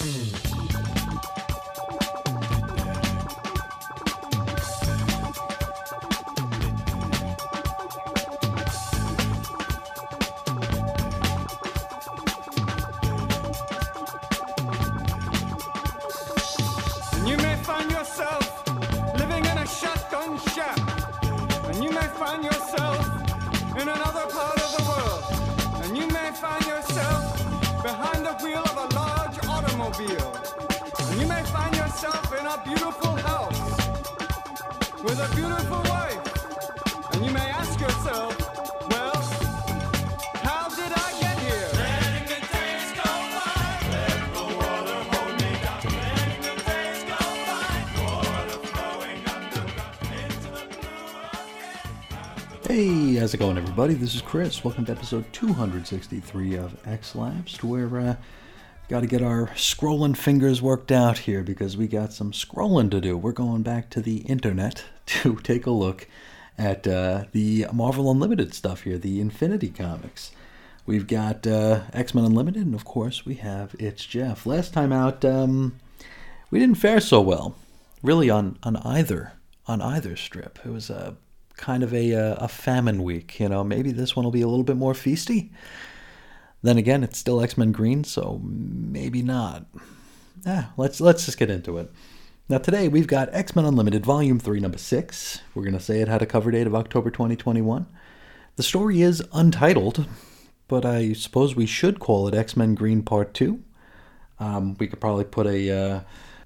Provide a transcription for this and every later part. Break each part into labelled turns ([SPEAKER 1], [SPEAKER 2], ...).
[SPEAKER 1] Mm-hmm. Everybody? This is Chris. Welcome to episode 263 of X Lapsed, where uh, got to get our scrolling fingers worked out here because we got some scrolling to do. We're going back to the internet to take a look at uh, the Marvel Unlimited stuff here, the Infinity Comics. We've got uh, X Men Unlimited, and of course, we have It's Jeff. Last time out, um, we didn't fare so well, really, on, on either on either strip. It was a kind of a uh, a famine week, you know. Maybe this one will be a little bit more feasty. Then again, it's still X Men Green, so maybe not. Ah, let's let's just get into it. Now today we've got X Men Unlimited Volume Three, Number Six. We're gonna say it had a cover date of October 2021. The story is untitled, but I suppose we should call it X Men Green Part Two. Um, we could probably put a uh,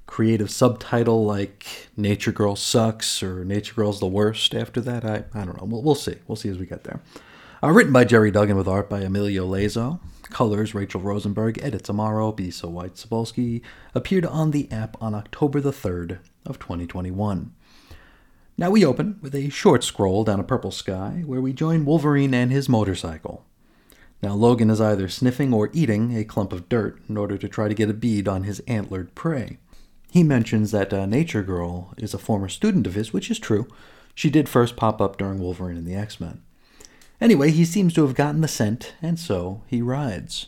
[SPEAKER 1] creative subtitle like "Nature Girl Sucks" or "Nature Girl's the Worst." After that, I I don't know. We'll, we'll see. We'll see as we get there. Uh, written by Gerry Duggan with art by Emilio Laiso. Colors Rachelle Rosenberg. Edits Amaro B. So White Sobolski. Appeared on the app on October the 3rd of 2021. Now we open with a short scroll down a purple sky where we join Wolverine and his motorcycle. Now Logan is either sniffing or eating a clump of dirt in order to try to get a bead on his antlered prey. He mentions that uh, Nature Girl is a former student of his, which is true. She did first pop up during Wolverine and the X Men. Anyway, he seems to have gotten the scent, and so he rides.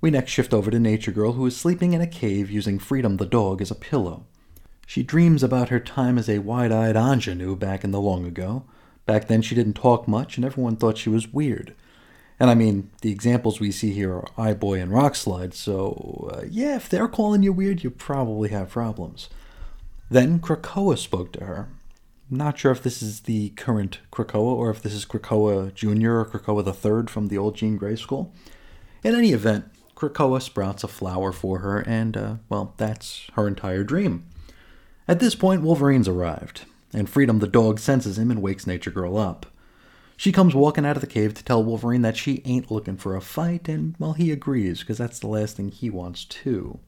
[SPEAKER 1] We next shift over to Nature Girl, who is sleeping in a cave using Freedom the dog as a pillow. She dreams about her time as a wide eyed ingenue back in the long ago. Back then, she didn't talk much, and everyone thought she was weird. And I mean, the examples we see here are Eyeboy and Rockslide, so uh, yeah, if they're calling you weird, you probably have problems. Then Krakoa spoke to her. Not sure if this is the current Krakoa or if this is Krakoa Jr. or Krakoa III from the old Jean Grey school. In any event, Krakoa sprouts a flower for her, and, uh, well, that's her entire dream. At this point, Wolverine's arrived, and Freedom the dog senses him and wakes Nature Girl up. She comes walking out of the cave to tell Wolverine that she ain't looking for a fight, and, well, he agrees, because that's the last thing he wants, too.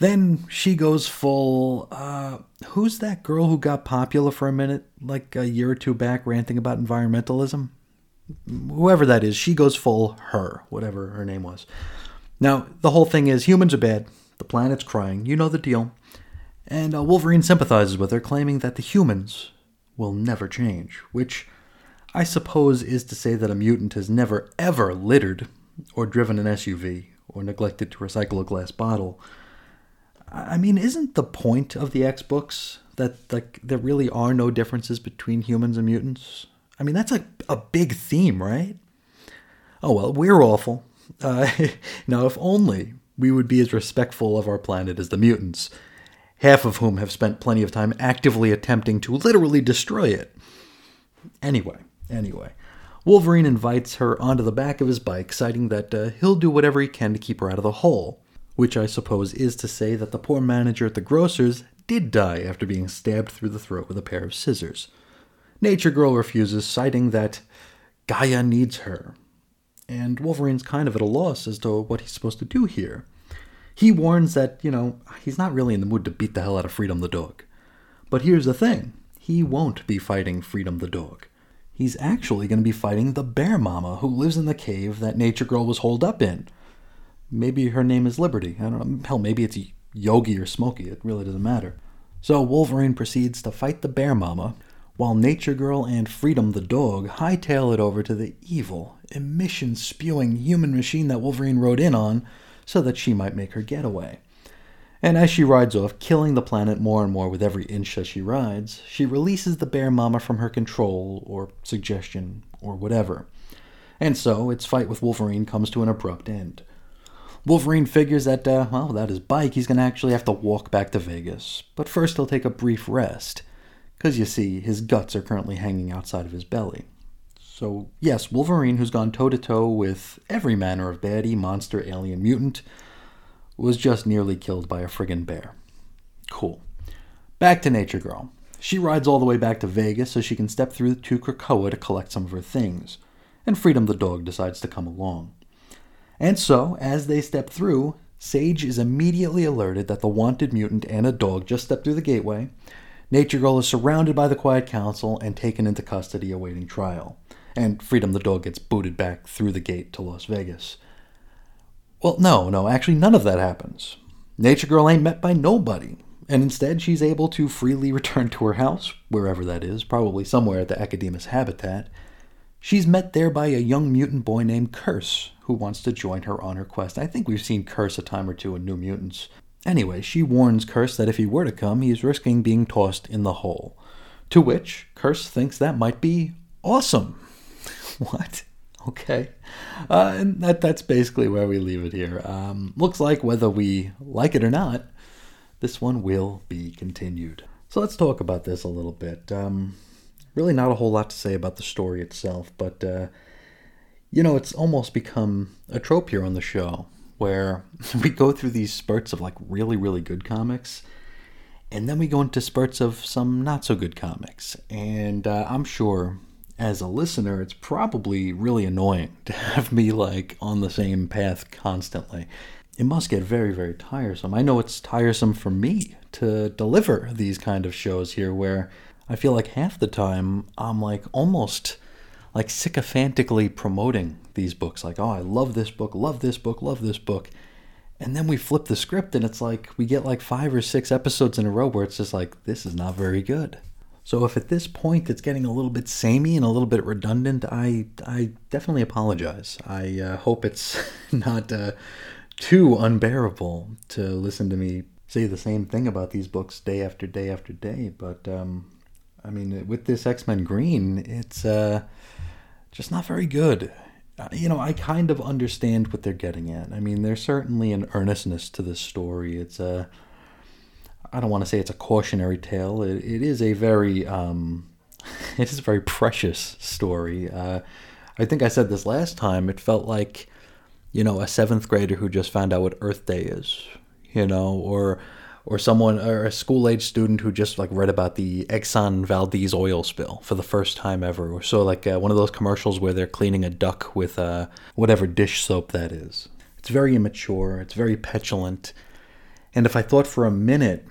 [SPEAKER 1] Then she goes full. Uh, who's that girl who got popular for a minute, like a year or two back, ranting about environmentalism? Whoever that is, she goes full her, whatever her name was. Now, the whole thing is humans are bad, the planet's crying, you know the deal. And uh, Wolverine sympathizes with her, claiming that the humans will never change, which I suppose is to say that a mutant has never ever littered, or driven an SUV, or neglected to recycle a glass bottle. I mean, isn't the point of the X books that like there really are no differences between humans and mutants? I mean, that's a a big theme, right? Oh well, we're awful. Uh, now, if only we would be as respectful of our planet as the mutants, half of whom have spent plenty of time actively attempting to literally destroy it. Anyway, anyway. Wolverine invites her onto the back of his bike, citing that uh, he'll do whatever he can to keep her out of the hole which I suppose is to say that the poor manager at the grocer's did die after being stabbed through the throat with a pair of scissors. Nature Girl refuses, citing that Gaia needs her. And Wolverine's kind of at a loss as to what he's supposed to do here. He warns that, you know, he's not really in the mood to beat the hell out of Freedom the dog. But here's the thing he won't be fighting Freedom the dog. He's actually going to be fighting the bear mama who lives in the cave that Nature Girl was holed up in. Maybe her name is Liberty. I don't know. Hell, maybe it's Yogi or Smokey. It really doesn't matter. So Wolverine proceeds to fight the bear mama, while Nature Girl and Freedom the dog hightail it over to the evil, emission spewing human machine that Wolverine rode in on so that she might make her getaway. And as she rides off, killing the planet more and more with every inch that she rides, she releases the bear mama from her control, or suggestion, or whatever. And so, its fight with Wolverine comes to an abrupt end. Wolverine figures that, uh, well, without his bike, he's going to actually have to walk back to Vegas. But first, he'll take a brief rest. Because you see, his guts are currently hanging outside of his belly. So, yes, Wolverine, who's gone toe to toe with every manner of baddie, monster, alien, mutant, was just nearly killed by a friggin' bear. Cool. Back to Nature Girl. She rides all the way back to Vegas so she can step through to Krakoa to collect some of her things. And Freedom the dog decides to come along. And so, as they step through, Sage is immediately alerted that the wanted mutant and a dog just stepped through the gateway. Nature Girl is surrounded by the Quiet Council and taken into custody awaiting trial. And Freedom the dog gets booted back through the gate to Las Vegas. Well, no, no, actually, none of that happens. Nature Girl ain't met by nobody, and instead she's able to freely return to her house, wherever that is, probably somewhere at the Akademos habitat. She's met there by a young mutant boy named Curse, who wants to join her on her quest. I think we've seen Curse a time or two in New Mutants. Anyway, she warns Curse that if he were to come, he is risking being tossed in the hole. To which Curse thinks that might be awesome. what? Okay. Uh, and that, that's basically where we leave it here. Um, looks like whether we like it or not, this one will be continued. So let's talk about this a little bit. Um, really, not a whole lot to say about the story itself, but uh, you know, it's almost become a trope here on the show where we go through these spurts of like really, really good comics, and then we go into spurts of some not so good comics. And uh, I'm sure as a listener, it's probably really annoying to have me like on the same path constantly. It must get very, very tiresome. I know it's tiresome for me to deliver these kind of shows here where I feel like half the time I'm like almost like sycophantically promoting these books. Like, oh, I love this book, love this book, love this book. And then we flip the script and it's like we get like five or six episodes in a row where it's just like, this is not very good. So if at this point it's getting a little bit samey and a little bit redundant, I I definitely apologize. I uh, hope it's not uh, too unbearable to listen to me say the same thing about these books day after day after day. But um, I mean, with this X Men Green, it's uh, just not very good. Uh, you know, I kind of understand what they're getting at. I mean, there's certainly an earnestness to this story. It's a I don't want to say it's a cautionary tale. It, it is a very um, it is a very precious story. Uh, I think I said this last time. It felt like you know a seventh grader who just found out what Earth Day is, you know, or or someone or a school age student who just like read about the Exxon Valdez oil spill for the first time ever, or so like uh, one of those commercials where they're cleaning a duck with uh, whatever dish soap that is. It's very immature. It's very petulant. And if I thought for a minute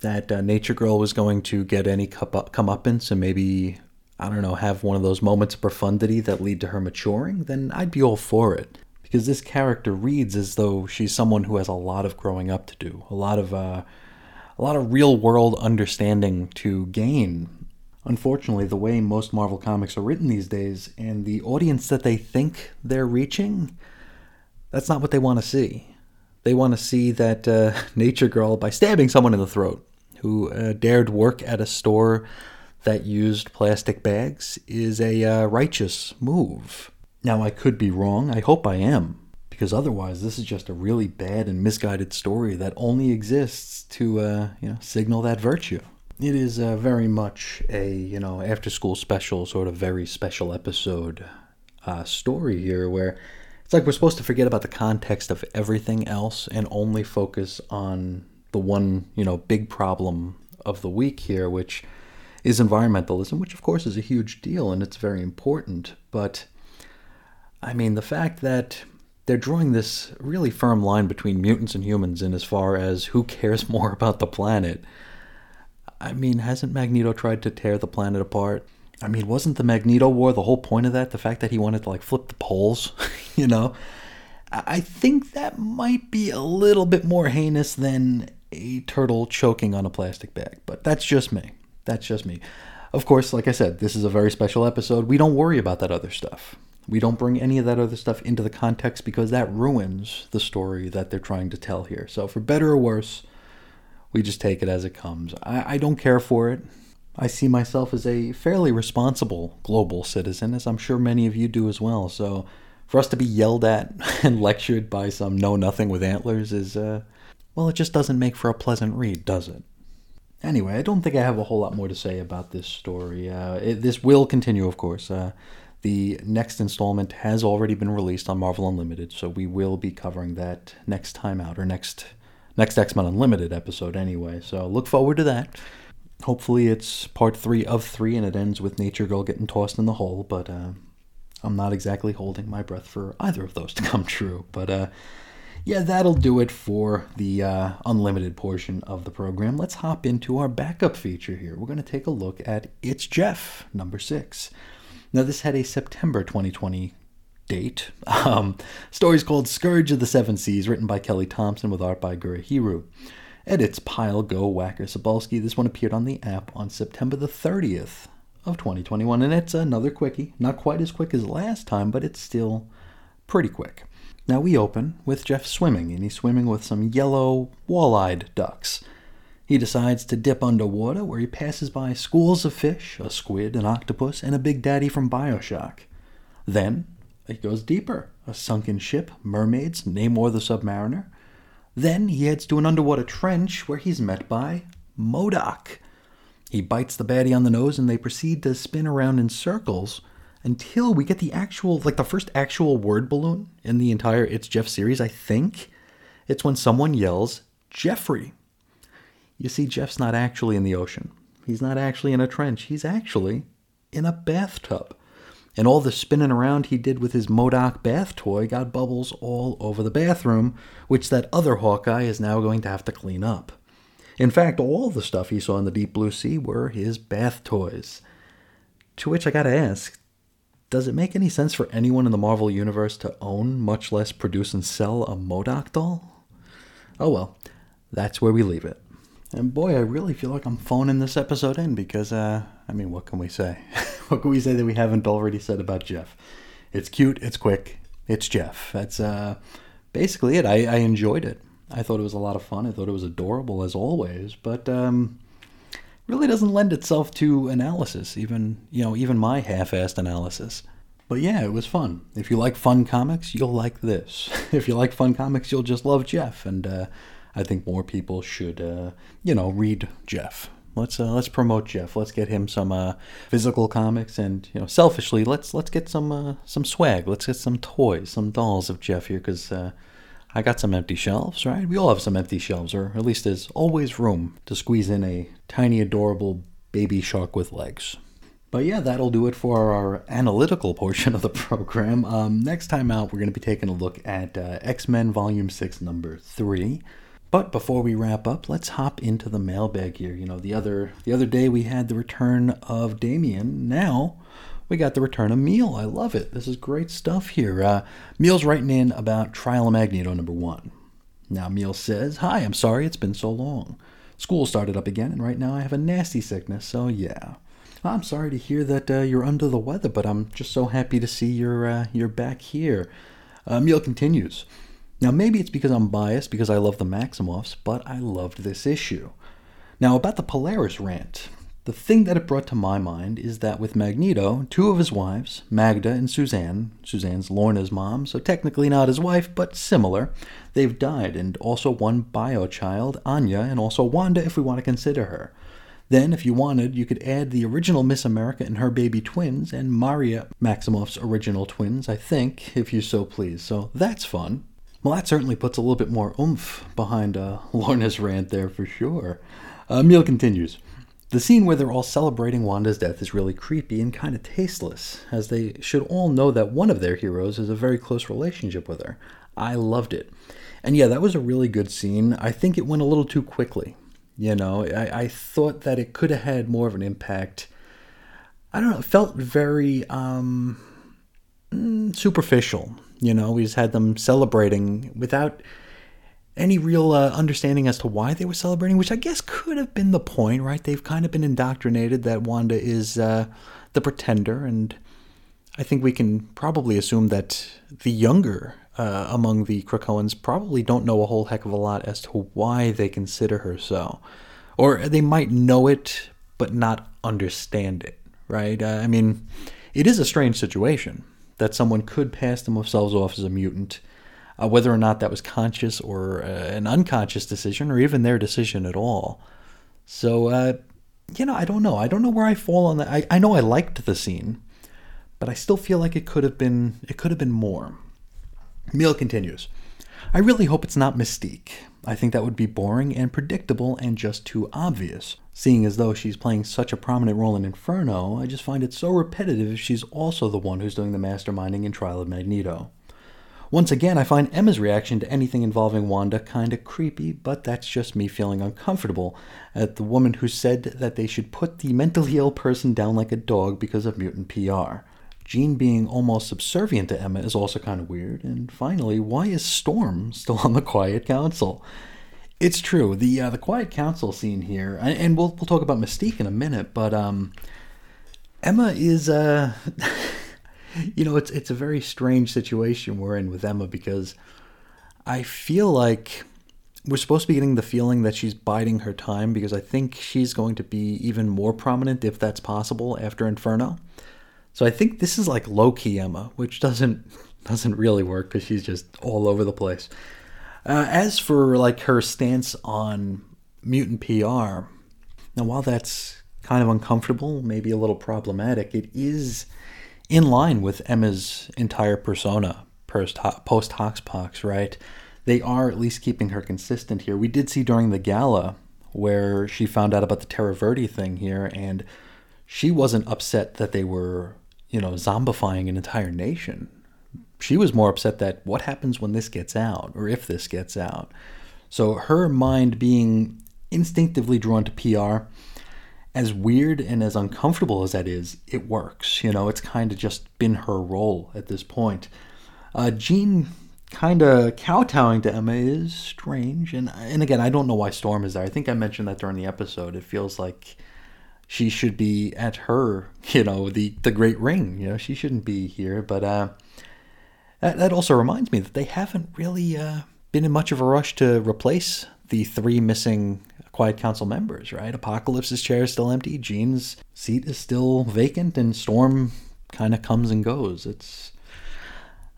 [SPEAKER 1] that uh, Nature Girl was going to get any comeuppance and maybe, I don't know, have one of those moments of profundity that lead to her maturing, then I'd be all for it. Because this character reads as though she's someone who has a lot of growing up to do, a lot of uh, a lot of real world understanding to gain. Unfortunately, the way most Marvel comics are written these days, and the audience that they think they're reaching, that's not what they want to see. They want to see that uh, Nature Girl, by stabbing someone in the throat who uh, dared work at a store that used plastic bags, is a uh, righteous move. Now, I could be wrong. I hope I am. Because otherwise, this is just a really bad and misguided story that only exists to, uh, you know, signal that virtue. It is uh, very much a, you know, after school special, sort of very special episode uh, story here where it's like we're supposed to forget about the context of everything else and only focus on the one, you know, big problem of the week here, which is environmentalism, which of course is a huge deal and it's very important. But I mean, the fact that they're drawing this really firm line between mutants and humans in as far as who cares more about the planet. I mean, hasn't Magneto tried to tear the planet apart? I mean, wasn't the Magneto War the whole point of that? The fact that he wanted to like flip the poles, you know? I think that might be a little bit more heinous than a turtle choking on a plastic bag, but that's just me. That's just me. Of course, like I said, this is a very special episode. We don't worry about that other stuff. We don't bring any of that other stuff into the context because that ruins the story that they're trying to tell here. So, for better or worse, we just take it as it comes. I, I don't care for it. I see myself as a fairly responsible global citizen, as I'm sure many of you do as well. So, for us to be yelled at and lectured by some know nothing with antlers is, uh, well, it just doesn't make for a pleasant read, does it? Anyway, I don't think I have a whole lot more to say about this story. Uh, it, this will continue, of course. Uh, the next installment has already been released on Marvel Unlimited, so we will be covering that next time out, or next next X Men Unlimited episode anyway. So look forward to that. Hopefully, it's part three of three, and it ends with Nature Girl getting tossed in the hole. But uh, I'm not exactly holding my breath for either of those to come true. But uh, yeah, that'll do it for the uh, unlimited portion of the program. Let's hop into our backup feature here. We're going to take a look at It's Jeff, number six. Now, this had a September 2020 date. Um, story's called Scourge of the Seven Seas, written by Kelly Thompson with art by Gurihiru. Edits Pile Go Whacker Sobalski. This one appeared on the app on September the 30th of 2021, and it's another quickie. Not quite as quick as last time, but it's still pretty quick. Now we open with Jeff swimming, and he's swimming with some yellow, wall-eyed ducks. He decides to dip underwater where he passes by schools of fish, a squid, an octopus, and a big daddy from Bioshock. Then it goes deeper a sunken ship, mermaids, Namor the Submariner. Then he heads to an underwater trench where he's met by MODOK. He bites the baddie on the nose and they proceed to spin around in circles until we get the actual, like the first actual word balloon in the entire It's Jeff series, I think. It's when someone yells, Jeffrey. You see, Jeff's not actually in the ocean. He's not actually in a trench. He's actually in a bathtub. And all the spinning around he did with his MODOK bath toy got bubbles all over the bathroom, which that other Hawkeye is now going to have to clean up. In fact, all the stuff he saw in the deep blue sea were his bath toys. To which I gotta ask, does it make any sense for anyone in the Marvel Universe to own, much less produce and sell, a MODOK doll? Oh well, that's where we leave it. And boy, I really feel like I'm phoning this episode in because, uh, I mean, what can we say? what can we say that we haven't already said about Jeff? It's cute, it's quick, it's Jeff. That's uh, basically it. I, I enjoyed it. I thought it was a lot of fun. I thought it was adorable as always, but um, really doesn't lend itself to analysis. Even you know, even my half-assed analysis. But yeah, it was fun. If you like fun comics, you'll like this. if you like fun comics, you'll just love Jeff. And uh, I think more people should, uh, you know, read Jeff. Let's uh, let's promote Jeff. Let's get him some uh, physical comics, and you know, selfishly, let's let's get some uh, some swag. Let's get some toys, some dolls of Jeff here, because uh, I got some empty shelves. Right? We all have some empty shelves, or at least there's always room to squeeze in a tiny, adorable baby shark with legs. But yeah, that'll do it for our analytical portion of the program. Um, next time out, we're going to be taking a look at uh, X Men Volume 6, Number 3. But before we wrap up, let's hop into the mailbag here. You know, the other the other day we had the return of Damien. Now we got the return of Emil. I love it. This is great stuff here. Uh, Emil's writing in about Trial of Magneto number one. Now Emil says, "Hi, I'm sorry it's been so long. School started up again, and right now I have a nasty sickness. So yeah." I'm sorry to hear that uh, you're under the weather, but I'm just so happy to see you're uh, you're back here. Uh, Emil continues. Now, maybe it's because I'm biased because I love the Maximoffs, but I loved this issue. Now, about the Polaris rant, the thing that it brought to my mind is that with Magneto, two of his wives, Magda and Suzanne, Suzanne's Lorna's mom, so technically not his wife, but similar, they've died, and also one bio child, Anya, and also Wanda if we want to consider her. Then, if you wanted, you could add the original Miss America and her baby twins, and Maria Maximoff's original twins, I think, if you so please. So that's fun. Well, that certainly puts a little bit more oomph behind uh, Lorna's rant there for sure. Uh, Emil continues. The scene where they're all celebrating Wanda's death is really creepy and kind of tasteless, as they should all know that one of their heroes has a very close relationship with her. I loved it. And yeah, that was a really good scene. I think it went a little too quickly. You know, I, I thought that it could have had more of an impact. I don't know, it felt very um, mm, superficial you know, we just had them celebrating without any real uh, understanding as to why they were celebrating, which I guess could have been the point, right? They've kind of been indoctrinated that Wanda is uh, the pretender, and I think we can probably assume that the younger uh, among the Krakoans probably don't know a whole heck of a lot as to why they consider her so. Or they might know it, but not understand it, right? Uh, I mean, it is a strange situation that someone could pass themselves off as a mutant, uh, whether or not that was conscious or uh, an unconscious decision, or even their decision at all. So, uh, you know, I don't know. I don't know where I fall on that. I, I know I liked the scene, but I still feel like it could have been it could have been more. Emil continues. I really hope it's not Mystique. I think that would be boring and predictable and just too obvious. Seeing as though she's playing such a prominent role in Inferno, I just find it so repetitive if she's also the one who's doing the masterminding in Trial of Magneto. Once again, I find Emma's reaction to anything involving Wanda kinda creepy, but that's just me feeling uncomfortable at the woman who said that they should put the mentally ill person down like a dog because of mutant PR. Jean being almost subservient to Emma is also kind of weird. And finally, why is Storm still on the Quiet Council? It's true. The uh, the Quiet Council scene here, and we'll we'll talk about Mystique in a minute, but um, Emma is uh, you know, it's it's a very strange situation we're in with Emma because I feel like we're supposed to be getting the feeling that she's biding her time because I think she's going to be even more prominent if that's possible after Inferno. So I think this is like low key Emma, which doesn't doesn't really work because she's just all over the place. Uh, as for like her stance on mutant PR, now while that's kind of uncomfortable, maybe a little problematic, it is in line with Emma's entire persona post Hoxpox, right? They are at least keeping her consistent here. We did see during the gala where she found out about the Terra Verde thing here, and she wasn't upset that they were you know, zombifying an entire nation. She was more upset that what happens when this gets out, or if this gets out. So her mind being instinctively drawn to PR, as weird and as uncomfortable as that is, it works. You know, it's kind of just been her role at this point. Uh, Jean kind of kowtowing to Emma is strange, and and again, I don't know why Storm is there. I think I mentioned that during the episode. It feels like she should be at her, you know, the the great ring. You know, she shouldn't be here. But uh, that, that also reminds me that they haven't really uh, been in much of a rush to replace the three missing Quiet Council members. Right? Apocalypse's chair is still empty. Jean's seat is still vacant, and Storm kind of comes and goes. It's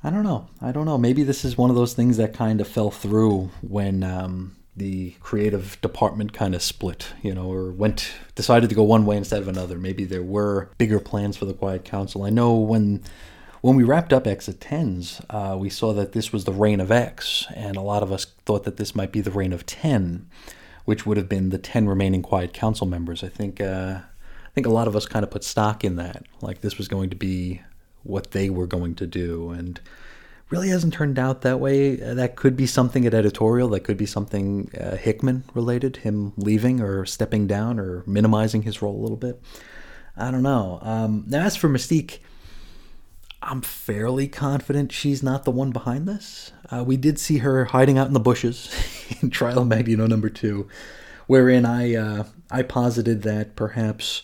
[SPEAKER 1] I don't know. I don't know. Maybe this is one of those things that kind of fell through when um, the creative department kind of split, you know, or went decided to go one way instead of another. Maybe there were bigger plans for the Quiet Council. I know when when we wrapped up Exit Tens, uh, we saw that this was the reign of X, and a lot of us thought that this might be the reign of Ten, which would have been the ten remaining Quiet Council members. I think uh, I think a lot of us kind of put stock in that, like this was going to be what they were going to do, and really hasn't turned out that way. Uh, that could be something at editorial. That could be something uh, Hickman related, him leaving or stepping down or minimizing his role a little bit. I don't know. Um, now, as for Mystique, I'm fairly confident she's not the one behind this. Uh, we did see her hiding out in the bushes in Trial Magneto number two, wherein I uh, I posited that perhaps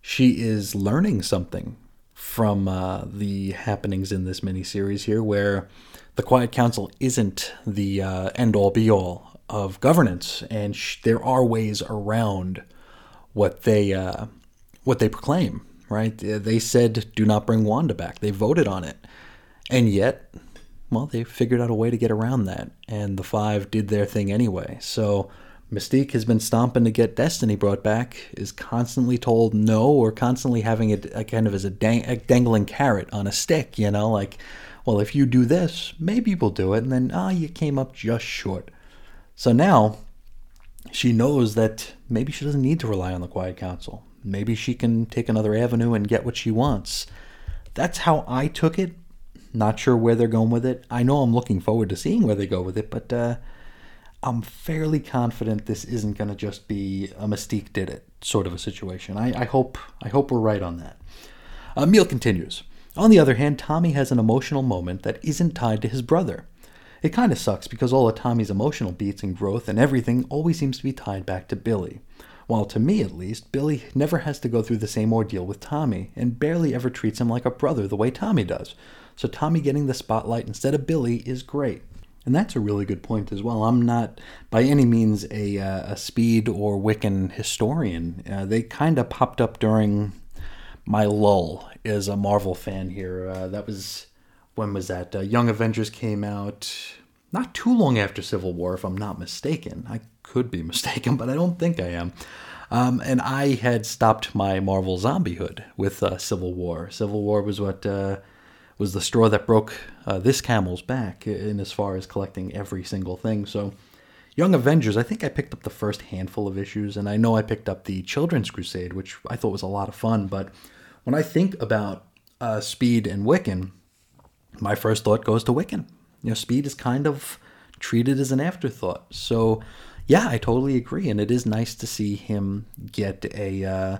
[SPEAKER 1] she is learning something from uh, the happenings in this miniseries here, where the Quiet Council isn't the uh, end all be all of governance, and sh- there are ways around what they uh, what they proclaim. Right? They said, "Do not bring Wanda back." They voted on it, and yet, well, they figured out a way to get around that, and the five did their thing anyway. So Mystique has been stomping to get Destiny brought back, is constantly told no, or constantly having it a kind of as a, dang, a dangling carrot on a stick, you know, like, well, if you do this, maybe we'll do it. And then, ah, oh, you came up just short. So now she knows that maybe she doesn't need to rely on the Quiet Council. Maybe she can take another avenue and get what she wants. That's how I took it. Not sure where they're going with it. I know I'm looking forward to seeing where they go with it, but uh, I'm fairly confident this isn't going to just be a Mystique did it sort of a situation. I, I hope I hope we're right on that. Uh, Emil continues. On the other hand, Tommy has an emotional moment that isn't tied to his brother. It kind of sucks because all of Tommy's emotional beats and growth and everything always seems to be tied back to Billy. while to me at least, Billy never has to go through the same ordeal with Tommy, and barely ever treats him like a brother the way Tommy does. So Tommy getting the spotlight instead of Billy is great. And that's a really good point as well. I'm not by any means a, uh, a Speed or Wiccan historian. Uh, they kind of popped up during my lull as a Marvel fan here. Uh, that was, when was that? Uh, Young Avengers came out not too long after Civil War, if I'm not mistaken. I could be mistaken, but I don't think I am. Um, and I had stopped my Marvel zombiehood with uh, Civil War. Civil War was what uh, was the straw that broke uh, this camel's back in as far as collecting every single thing. So, Young Avengers, I think I picked up the first handful of issues, and I know I picked up the Children's Crusade, which I thought was a lot of fun. But when I think about uh, Speed and Wiccan, my first thought goes to Wiccan. You know, Speed is kind of treated as an afterthought. So, yeah, I totally agree, and it is nice to see him get a. Uh,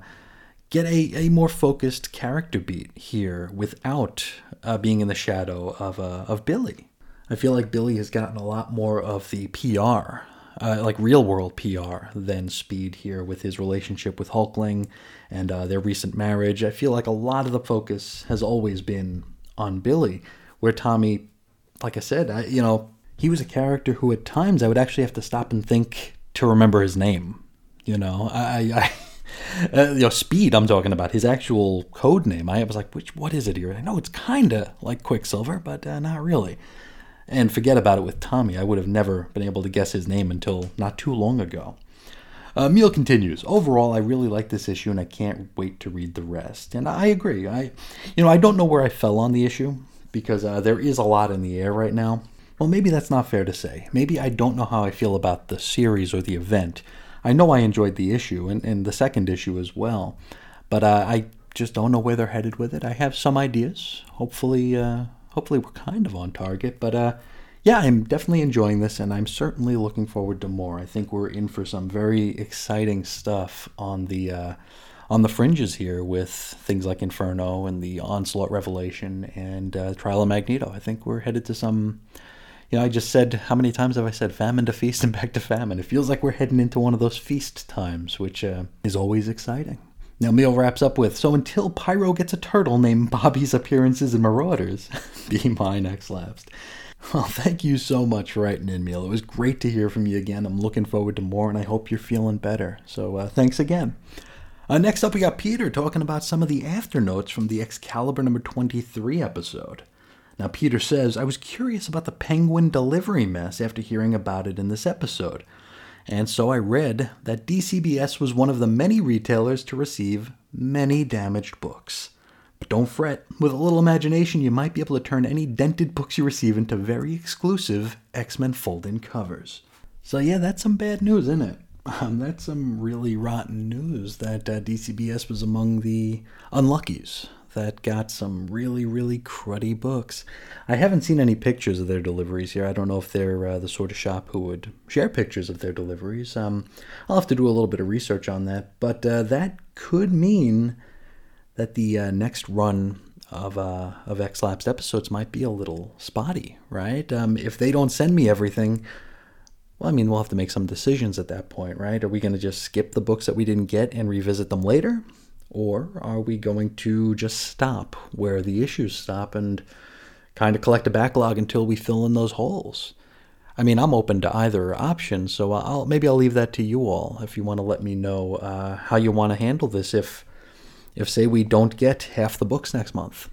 [SPEAKER 1] get a, a more focused character beat here without uh, being in the shadow of, uh, of Billy. I feel like Billy has gotten a lot more of the PR, uh, like real world PR, than Speed here with his relationship with Hulkling and uh, their recent marriage. I feel like a lot of the focus has always been on Billy, where Tommy, like I said, I, you know, he was a character who at times I would actually have to stop and think to remember his name. You know, I, I uh, you know, Speed. I'm talking about his actual code name. I was like, which what is it here? I know it's kind of like Quicksilver, but uh, not really. And forget about it with Tommy. I would have never been able to guess his name until not too long ago. Uh, Emil continues. Overall, I really like this issue, and I can't wait to read the rest. And I agree. I, you know, I don't know where I fell on the issue because uh, there is a lot in the air right now. Well, maybe that's not fair to say. Maybe I don't know how I feel about the series or the event. I know I enjoyed the issue and, and the second issue as well, but uh, I just don't know where they're headed with it. I have some ideas. Hopefully, uh, hopefully we're kind of on target. But uh, yeah, I'm definitely enjoying this, and I'm certainly looking forward to more. I think we're in for some very exciting stuff on the uh, on the fringes here with things like Inferno and the Onslaught Revelation and uh, Trial of Magneto. I think we're headed to some you know, I just said, how many times have I said famine to feast and back to famine? It feels like we're heading into one of those feast times, which uh, is always exciting. Now, Emil wraps up with So until Pyro gets a turtle named Bobby's Appearances in Marauders, be mine, X lapsed. Well, thank you so much for writing in, Emil. It was great to hear from you again. I'm looking forward to more, and I hope you're feeling better. So, uh, thanks again. Uh, next up, we got Peter talking about some of the afternotes from the Excalibur number 23 episode. Now, Peter says, I was curious about the penguin delivery mess after hearing about it in this episode. And so I read that DCBS was one of the many retailers to receive many damaged books. But don't fret, with a little imagination, you might be able to turn any dented books you receive into very exclusive X Men fold in covers. So, yeah, that's some bad news, isn't it? Um, that's some really rotten news that uh, DCBS was among the unluckies that got some really, really cruddy books. I haven't seen any pictures of their deliveries here. I don't know if they're uh, the sort of shop who would share pictures of their deliveries. Um, I'll have to do a little bit of research on that, but uh, that could mean that the uh, next run of uh, of X Lapsed episodes might be a little spotty, right? Um, if they don't send me everything, well, I mean, we'll have to make some decisions at that point, right? Are we going to just skip the books that we didn't get and revisit them later? Or are we going to just stop where the issues stop and kind of collect a backlog until we fill in those holes? I mean, I'm open to either option, so I'll maybe I'll leave that to you all if you want to let me know uh, how you want to handle this. If, if say we don't get half the books next month,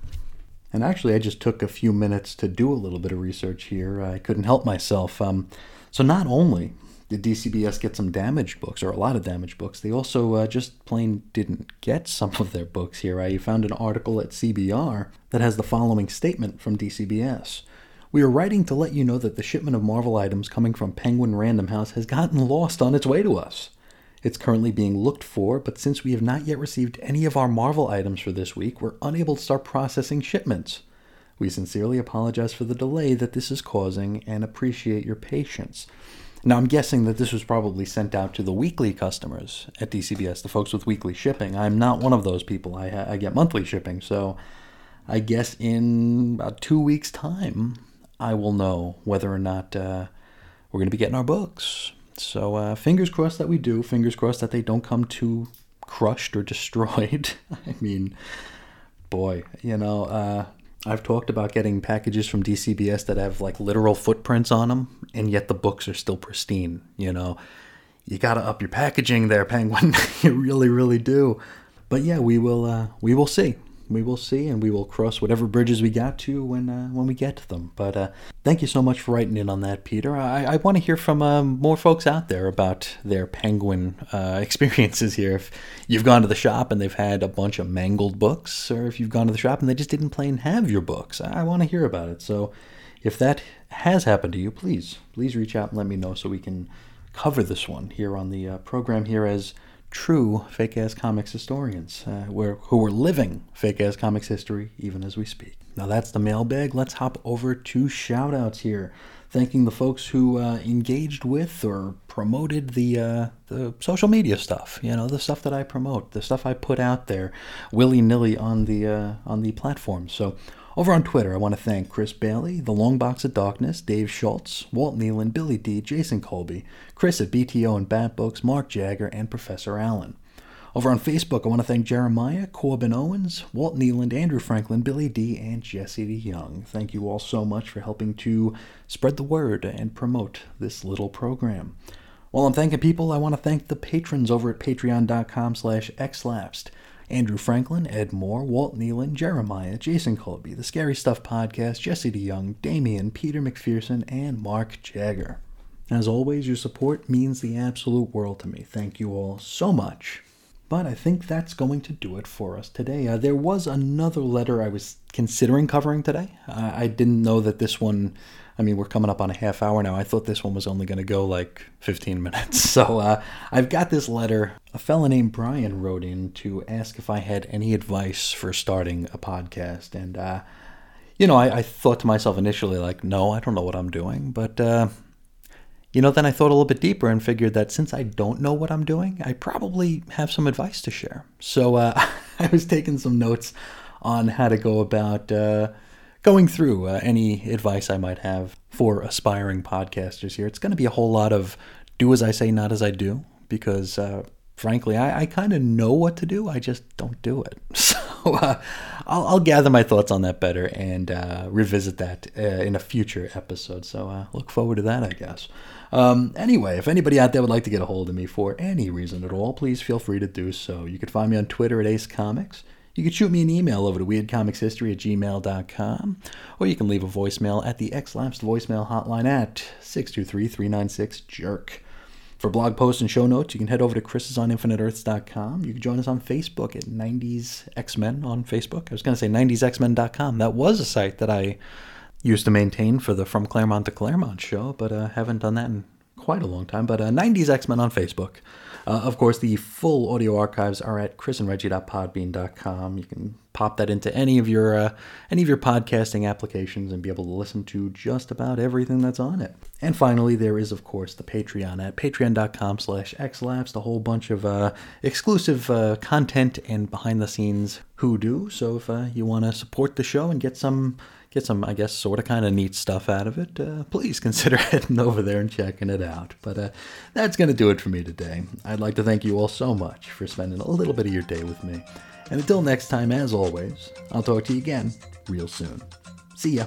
[SPEAKER 1] and actually I just took a few minutes to do a little bit of research here. I couldn't help myself. Um, so not only did DCBS get some damaged books, or a lot of damaged books? They also uh, just plain didn't get some of their books here. I found an article at CBR that has the following statement from DCBS. We are writing to let you know that the shipment of Marvel items coming from Penguin Random House has gotten lost on its way to us. It's currently being looked for, but since we have not yet received any of our Marvel items for this week, we're unable to start processing shipments. We sincerely apologize for the delay that this is causing and appreciate your patience. Now, I'm guessing that this was probably sent out to the weekly customers at DCBS, the folks with weekly shipping. I'm not one of those people. I, I get monthly shipping. So I guess in about two weeks' time, I will know whether or not uh, we're going to be getting our books. So uh, fingers crossed that we do. Fingers crossed that they don't come too crushed or destroyed. I mean, boy, you know, uh, I've talked about getting packages from DCBS that have like literal footprints on them, and yet the books are still pristine. You know, you got to up your packaging there, Penguin. you really, really do. But yeah, we will. Uh, we will see we will see, and we will cross whatever bridges we got to when uh, when we get to them. But uh, thank you so much for writing in on that, Peter. I, I want to hear from um, more folks out there about their penguin uh, experiences here. If you've gone to the shop and they've had a bunch of mangled books, or if you've gone to the shop and they just didn't plain have your books, I, I want to hear about it. So if that has happened to you, please please reach out and let me know so we can cover this one here on the uh, program here as true fake ass comics historians uh, who are living fake ass comics history even as we speak. Now that's the mailbag. Let's hop over to shout outs here. Thanking the folks who uh, engaged with or promoted the uh, the social media stuff, you know, the stuff that I promote, the stuff I put out there, willy nilly on the uh, on the platform. So over on Twitter, I want to thank Chris Bailey, The Long Box of Darkness, Dave Schultz, Walt Nealon, Billy D, Jason Colby, Chris at BTO and Bat Books, Mark Jagger, and Professor Allen. Over on Facebook, I want to thank Jeremiah, Corbin Owens, Walt Nealon, Andrew Franklin, Billy D, and Jesse Young. Thank you all so much for helping to spread the word and promote this little program. While I'm thanking people, I want to thank the patrons over at patreon.com slash xlapsed. Andrew Franklin, Ed Moore, Walt Nealon, Jeremiah, Jason Colby, The Scary Stuff Podcast, Jesse DeYoung, Damien, Peter McPherson, and Mark Jagger. As always, your support means the absolute world to me. Thank you all so much. But I think that's going to do it for us today. Uh, there was another letter I was considering covering today. Uh, I didn't know that this one I mean, we're coming up on a half hour now. I thought this one was only going to go like 15 minutes. So uh, I've got this letter. A fella named Brian wrote in to ask if I had any advice for starting a podcast. And, uh, you know, I, I, thought to myself initially, like, no, I don't know what I'm doing. But, uh, you know, then I thought a little bit deeper and figured that since I don't know what I'm doing, I probably have some advice to share. So uh, I was taking some notes on how to go about uh, going through uh, any advice I might have for aspiring podcasters here. It's going to be a whole lot of do as I say, not as I do, because uh, frankly, I, I kind of know what to do. I just don't do it. So uh, I'll, I'll, gather my thoughts on that better and uh, revisit that uh, in a future episode. So uh, look forward to that, I guess. Um, anyway, if anybody out there would like to get a hold of me for any reason at all, please feel free to do so. You can find me on Twitter at Ace Comics. You can shoot me an email over to weirdcomicshistory at gmail.com, or you can leave a voicemail at the X-Lapsed voicemail hotline at 623-396-JERK. For blog posts and show notes, you can head over to chrisisoninfiniteearths.com. You can join us on Facebook at 90s X-Men on Facebook. I was going to say 90sxmen.com. That was a site that I used to maintain for the From Claremont to Claremont show, but uh, haven't done that in quite a long time. But uh, 90s X-Men on Facebook. Uh, of course, the full audio archives are at chrisandreggie.podbean.com. You can pop that into any of your uh, any of your podcasting applications and be able to listen to just about everything that's on it. And finally, there is of course the Patreon at patreon.com slash xlapsed, a whole bunch of uh, exclusive uh, content and behind the scenes hoodoo. So if uh, you want to support the show and get some get some, I guess, sort of kind of neat stuff out of it, uh, please consider heading over there and checking it out. But uh, that's going to do it for me today. I'd like to thank you all so much for spending a little bit of your day with me. And until next time, as always, I'll talk to you again real soon. See ya.